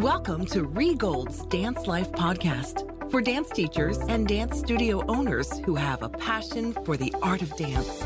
Welcome to Rhee Gold's Dance Life Podcast for dance teachers and dance studio owners who have a passion for the art of dance.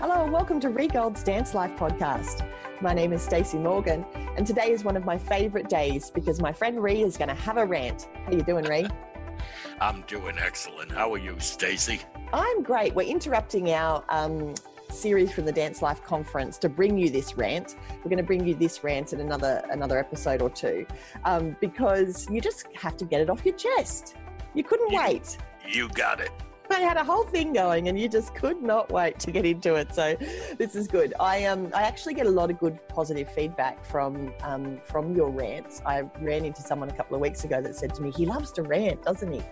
Hello and welcome to Rhee Gold's Dance Life Podcast. My name is Stacey Morgan, and today is one of my favorite days because my friend Rhee is going to have a rant. How you doing, Rhee? I'm doing excellent. How are you, Stacey? I'm great. We're interrupting our um, series from the Dance Life Conference to bring you this rant. We're going to bring you this rant in another another episode or two, um, because you just have to get it off your chest. You couldn't You- wait. You got it. I had a whole thing going, and you just could not wait to get into it. So this is good. I um I actually get a lot of good positive feedback from um from your rants. I ran into someone a couple of weeks ago that said to me, "He loves to rant, doesn't he?"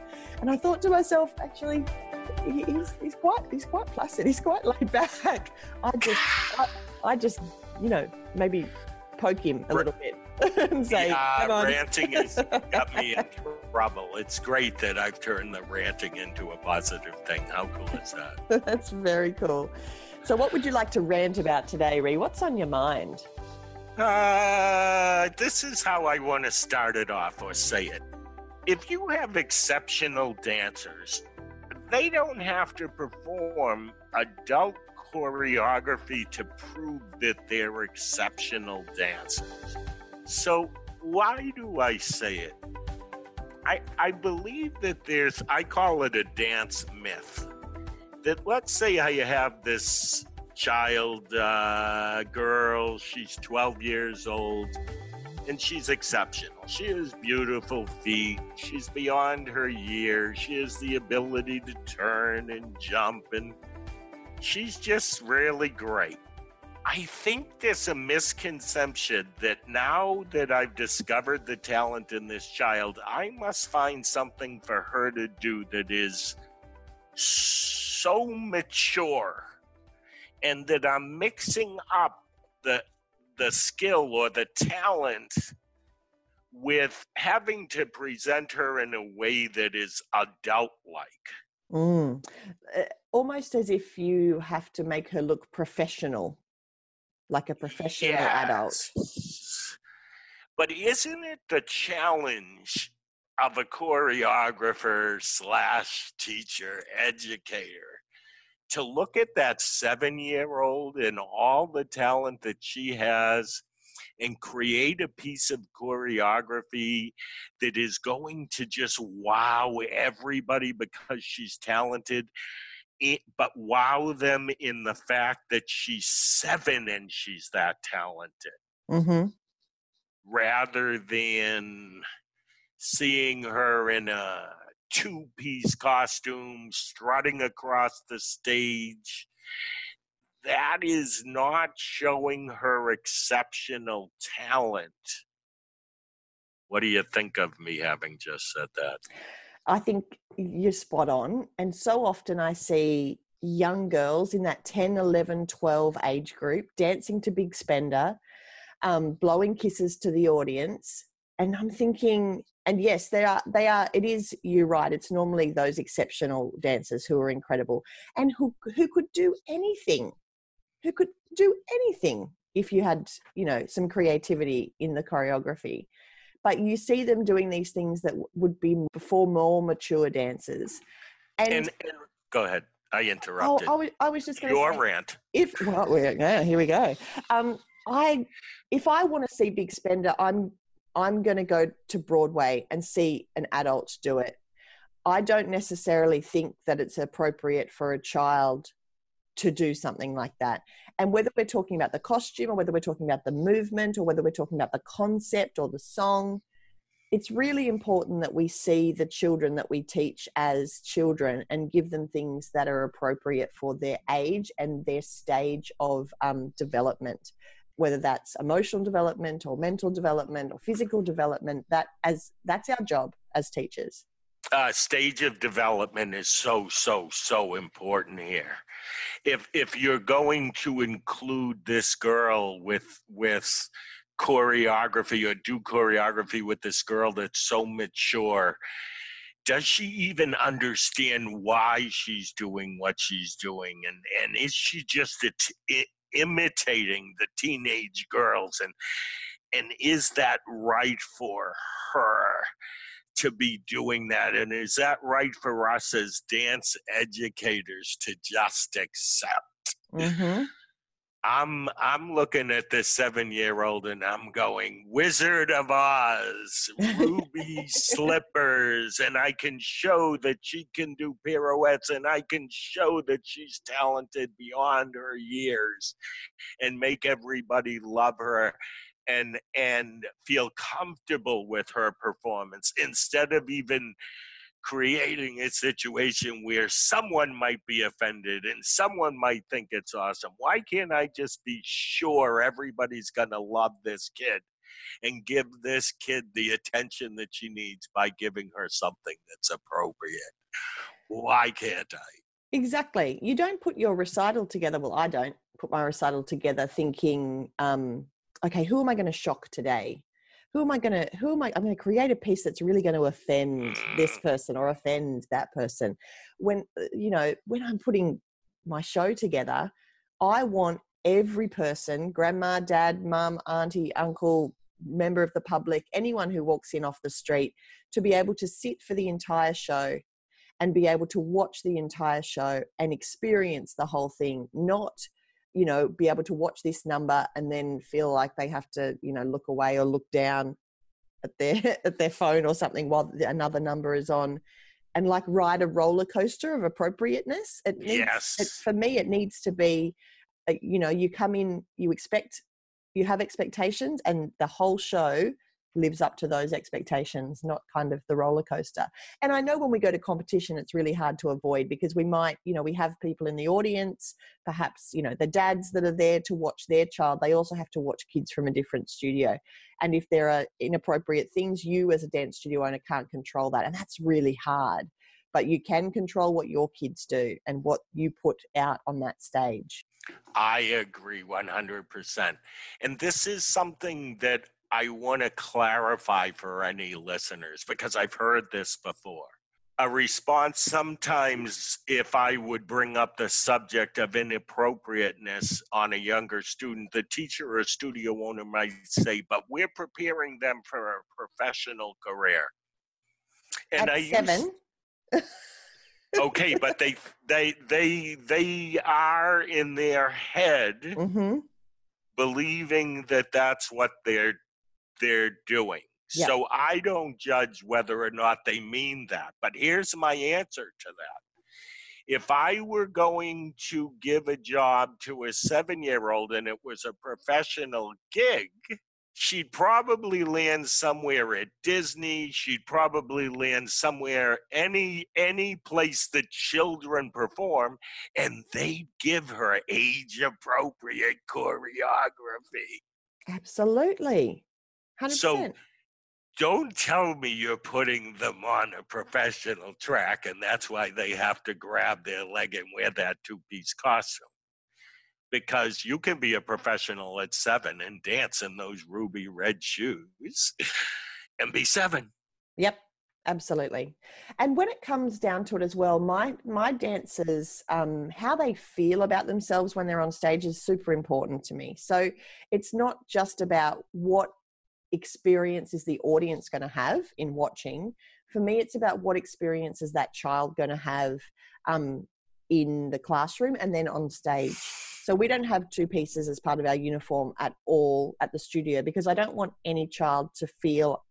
And I thought to myself, actually, he's he's quite he's quite placid. He's quite laid back. I just I, I just you know maybe poke him a little bit and say, yeah, ranting has got me in trouble. It's great that I've turned the ranting into a positive thing. How cool is that? That's very cool. So, what would you like to rant about today, Rhee? What's on your mind? Uh, this is how I want to start it off or say it. If you have exceptional dancers, they don't have to perform adult choreography to prove that they're exceptional dancers. So, why do I say it? I, I believe that there's, I call it a dance myth. That let's say how you have this child, uh, girl, she's 12 years old, and she's exceptional. She has beautiful feet. She's beyond her years. She has the ability to turn and jump, and she's just really great. I think there's a misconception that now that I've discovered the talent in this child, I must find something for her to do that is so mature and that I'm mixing up the the skill or the talent with having to present her in a way that is adult like. Mm. Uh, Almost as if you have to make her look professional, like a professional adult. But isn't it the challenge of a choreographer slash teacher educator to look at that seven year old and all the talent that she has and create a piece of choreography that is going to just wow everybody because she's talented it, but wow them in the fact that she's seven and she's that talented hmm rather than seeing her in a two piece costume strutting across the stage. That is not showing her exceptional talent. What do you think of me having just said that? I think you're spot on. And so often I see young girls in that 10, 11, 12 age group dancing to Big Spender, um, blowing kisses to the audience. And I'm thinking, and yes, they are, they are, it is, you're right. It's normally those exceptional dancers who are incredible and who, who could do anything, who could do anything if you had, you know, some creativity in the choreography but you see them doing these things that would be before more mature dancers. And, And, and go ahead. I oh, interrupted. I, was, I was just going to Your say, rant. if well, yeah, here we go. Um, I if I want to see Big Spender, I'm I'm going to go to Broadway and see an adult do it. I don't necessarily think that it's appropriate for a child to do something like that. And whether we're talking about the costume or whether we're talking about the movement or whether we're talking about the concept or the song, it's really important that we see the children that we teach as children and give them things that are appropriate for their age and their stage of um, development whether that's emotional development or mental development or physical development that as that's our job as teachers uh, stage of development is so so so important here. If if you're going to include this girl with with choreography or do choreography with this girl that's so mature, does she even understand why she's doing what she's doing, and and is she just a t- imitating the teenage girls? And and is that right for her to be doing that and is that right for us as dance educators to just accept Mm-hmm. I'm I'm looking at this seven year old and I'm going Wizard of Oz, ruby slippers, and I can show that she can do pirouettes and I can show that she's talented beyond her years and make everybody love her and and feel comfortable with her performance instead of even creating a situation where someone might be offended and someone might think it's awesome. Why can't I just be sure everybody's going to love this kid and give this kid the attention that she needs by giving her something that's appropriate? Why can't I? Exactly. You don't put your recital together. Well, I don't put my recital together thinking, um, okay, who am I going to shock today? who am I going to, who am I, I'm going to create a piece that's really going to offend this Mm. person or offend that person. When, uh, you know, when I'm putting my show together, I want every person, grandma, dad, mum, auntie, uncle, member of the public, anyone who walks in off the street to be able to sit for the entire show and be able to watch the entire show and experience the whole thing, not you know be able to watch this number and then feel like they have to you know look away or look down at their at their phone or something while the- another number is on and like ride a roller coaster of appropriateness it needs, Yes. it, for me it needs to be uh, you know you come in you expect you have expectations and the whole show lives up to those expectations not kind of the roller coaster. And i know when we go to competition it's really hard to avoid because we might you know we have people in the audience perhaps you know the dads that are there to watch their child they also have to watch kids from a different studio. And if there are inappropriate things you as a dance studio owner can't control that and that's really hard. But you can control what your kids do and what you put out on that stage. I agree 100%. And this is something that I want to clarify for any listeners because I've heard this before. A response sometimes, if I would bring up the subject of inappropriateness on a younger student, the teacher or studio owner might say, But we're preparing them for a professional career. And at I use- seven okay, but they they they they are in their head hmm believing that that's what they're they're doing. Yeah. So I don't judge whether or not they mean that. But here's my answer to that. If I were going to give a job to a 7-year-old and it was a professional gig, she'd probably land somewhere at Disney, she'd probably land somewhere any any place that children perform and they'd give her age appropriate choreography. absolutely 100% So, Don't tell me you're putting them on a professional track and that's why they have to grab their leg and wear that two piece costume. Because you can be a professional at seven and dance in those ruby red shoes and be seven. Yep, absolutely. And when it comes down to it as well, my my dancers, um, how they feel about themselves when they're on stage is super important to me. So it's not just about what experience is the audience going to have in watching. For me, it's about what experience is that child going to have um, in the classroom and then on stage. So we don't have two pieces as part of our uniform at all at the studio because I don't want any child to feel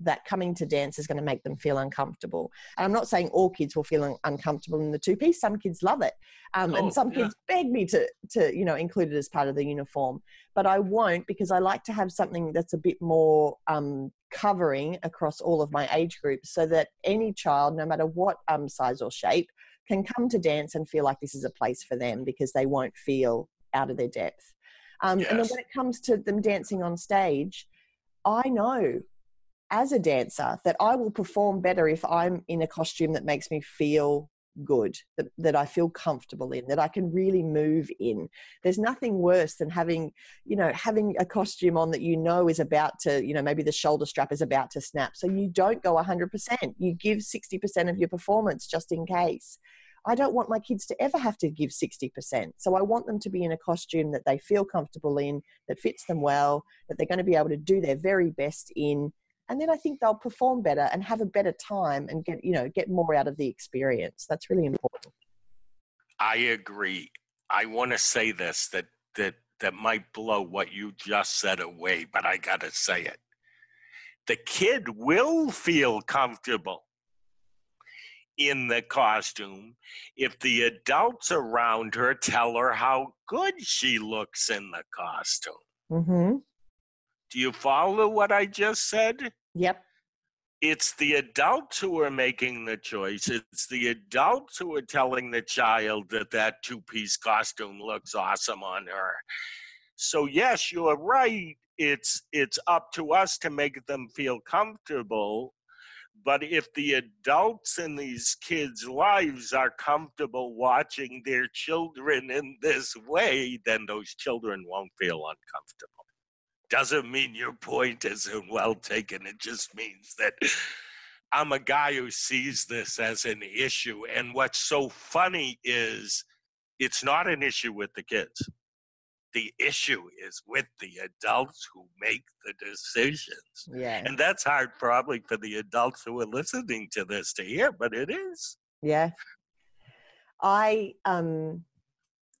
that coming to dance is going to make them feel uncomfortable. And I'm not saying all kids will feel un- uncomfortable in the two piece. Some kids love it, um, Oh, and some yeah. kids beg me to to you know include it as part of the uniform. But I won't because I like to have something that's a bit more um, covering across all of my age groups, so that any child, no matter what um, size or shape, can come to dance and feel like this is a place for them because they won't feel out of their depth. Um, And then when it comes to them dancing on stage, I know as a dancer that I will perform better if I'm in a costume that makes me feel good, that, that I feel comfortable in, that I can really move in. There's nothing worse than having, you know, having a costume on that you know is about to, you know, maybe the shoulder strap is about to snap. So you don't go 100%. You give 60% of your performance just in case. I don't want my kids to ever have to give 60%. So I want them to be in a costume that they feel comfortable in, that fits them well, that they're going to be able to do their very best in. And then I think they'll perform better and have a better time and get, you know, get more out of the experience. That's really important. I agree. I want to say this that that that might blow what you just said away, but I got to say it. The kid will feel comfortable in the costume if the adults around her tell her how good she looks in the costume. Mm-hmm. Do you follow what I just said? Yep. It's the adults who are making the choice. It's the adults who are telling the child that that two piece costume looks awesome on her. So, yes, you're right. It's, it's up to us to make them feel comfortable but if the adults in these kids' lives are comfortable watching their children in this way, then those children won't feel uncomfortable. Doesn't mean your point isn't well taken. It just means that I'm a guy who sees this as an issue. And what's so funny is it's not an issue with the kids the issue is with the adults who make the decisions. Yeah. And that's hard probably for the adults who are listening to this to hear, but it is. Yeah. I um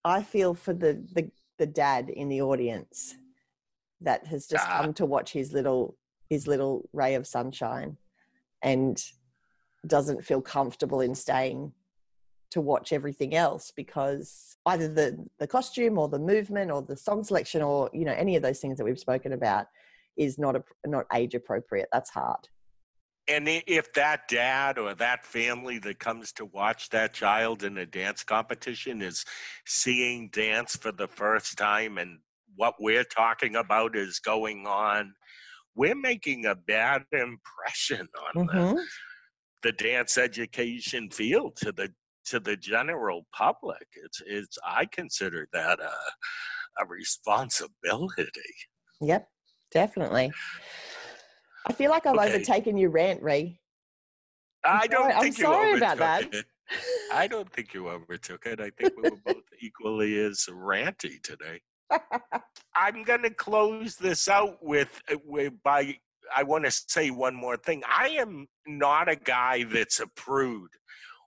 I feel for the the, the dad in the audience that has just ah. come to watch his little his little ray of sunshine and doesn't feel comfortable in staying to watch everything else because either the the costume or the movement or the song selection or you know any of those things that we've spoken about is not a, not age appropriate that's hard and if that dad or that family that comes to watch that child in a dance competition is seeing dance for the first time and what we're talking about is going on we're making a bad impression on mm-hmm. the, the dance education field to the to the general public. It's it's I consider that a a responsibility. Yep, definitely. I feel like I've okay. overtaken your rant, Rhee. I don't I'm think you sorry about that. It. I don't think you overtook it. I think we were both equally as ranty today. I'm going to close this out with, uh, with by I want to say one more thing. I am not a guy that's a prude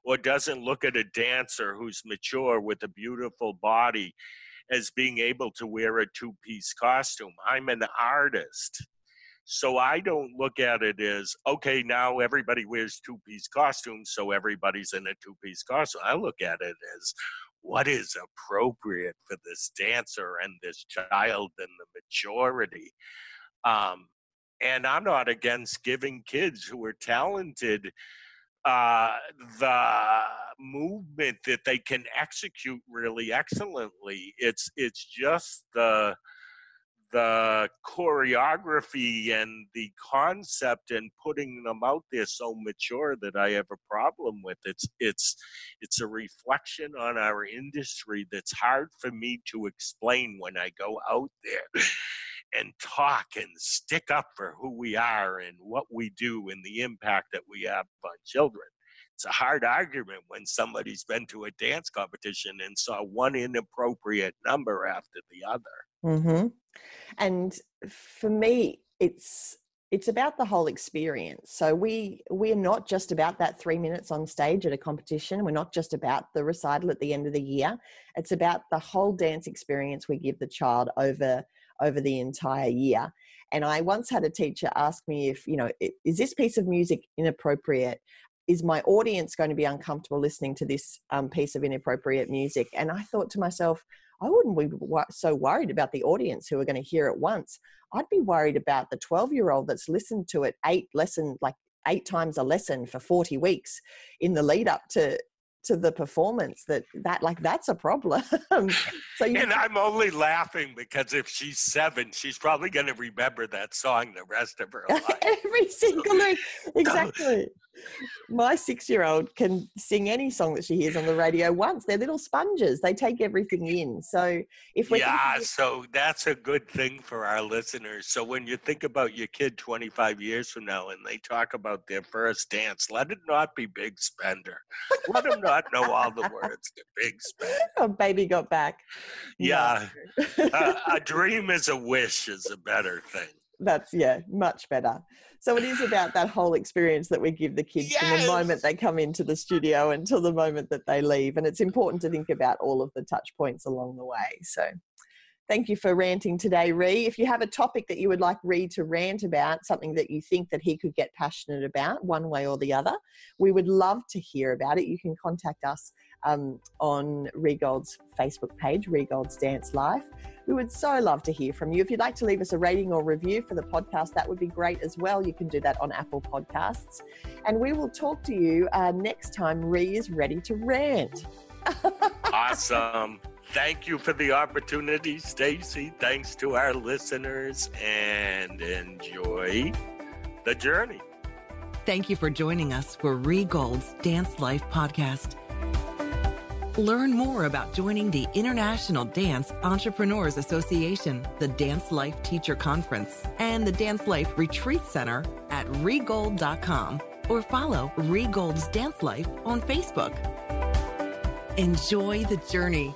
or doesn't look at a dancer who's mature with a beautiful body as being able to wear a two piece costume. I'm an artist. So I don't look at it as, okay, now everybody wears two piece costumes, so everybody's in a two piece costume. I look at it as what is appropriate for this dancer and this child and the majority. Um, and I'm not against giving kids who are talented uh, the movement that they can execute really excellently. It's it's just the the choreography and the concept and putting them out there so mature that I have a problem with. It's it's it's a reflection on our industry that's hard for me to explain when I go out there and talk and stick up for who we are and what we do and the impact that we have on children. It's a hard argument when somebody's been to a dance competition and saw one inappropriate number after the other. Mm-hmm. And for me, it's it's about the whole experience. So we we're not just about that three minutes on stage at a competition. We're not just about the recital at the end of the year. It's about the whole dance experience we give the child over over the entire year. And I once had a teacher ask me if, you know, is this piece of music inappropriate? Is my audience going to be uncomfortable listening to this um, piece of inappropriate music? And I thought to myself, I wouldn't be so worried about the audience who are going to hear it once. I'd be worried about the 12 year old that's listened to it eight lesson, like eight times a lesson for 40 weeks in the lead up to to the performance that that like that's a problem. So you, and i'm only laughing because if she's seven she's probably going to remember that song the rest of her life. Every single so, exactly My six year old can sing any song that she hears on the radio once. They're little sponges, they take everything in. So if we Yeah, so that's a good thing for our listeners. So when you think about your kid 25 years from now and they talk about their first dance, let it not be Big Spender. Let them not know all the words to Big Spender. oh, baby got back. No. Yeah, a, a dream is a wish is a better thing. That's yeah, much better. So it is about that whole experience that we give the kids from the moment they come into the studio until the moment that they leave. And it's important to think about all of the touch points along the way. So thank you for ranting today, Rhee. If you have a topic that you would like Rhee to rant about, something that you think that he could get passionate about one way or the other, we would love to hear about it. You can contact us um, on Rhee Gold's Facebook page, Rhee Gold's Dance Life. We would so love to hear from you. If you'd like to leave us a rating or review for the podcast, that would be great as well. You can do that on Apple Podcasts. And we will talk to you uh, next time Rhee is ready to rant. Awesome. Thank you for the opportunity, Stacy. Thanks to our listeners and enjoy the journey. Thank you for joining us for Rhee Gold's Dance Life podcast. Learn more about joining the International Dance Entrepreneurs Association, the Dance Life Teacher Conference, and the Dance Life Retreat Center at rheegold.com or follow Rhee Gold's Dance Life on Facebook. Enjoy the journey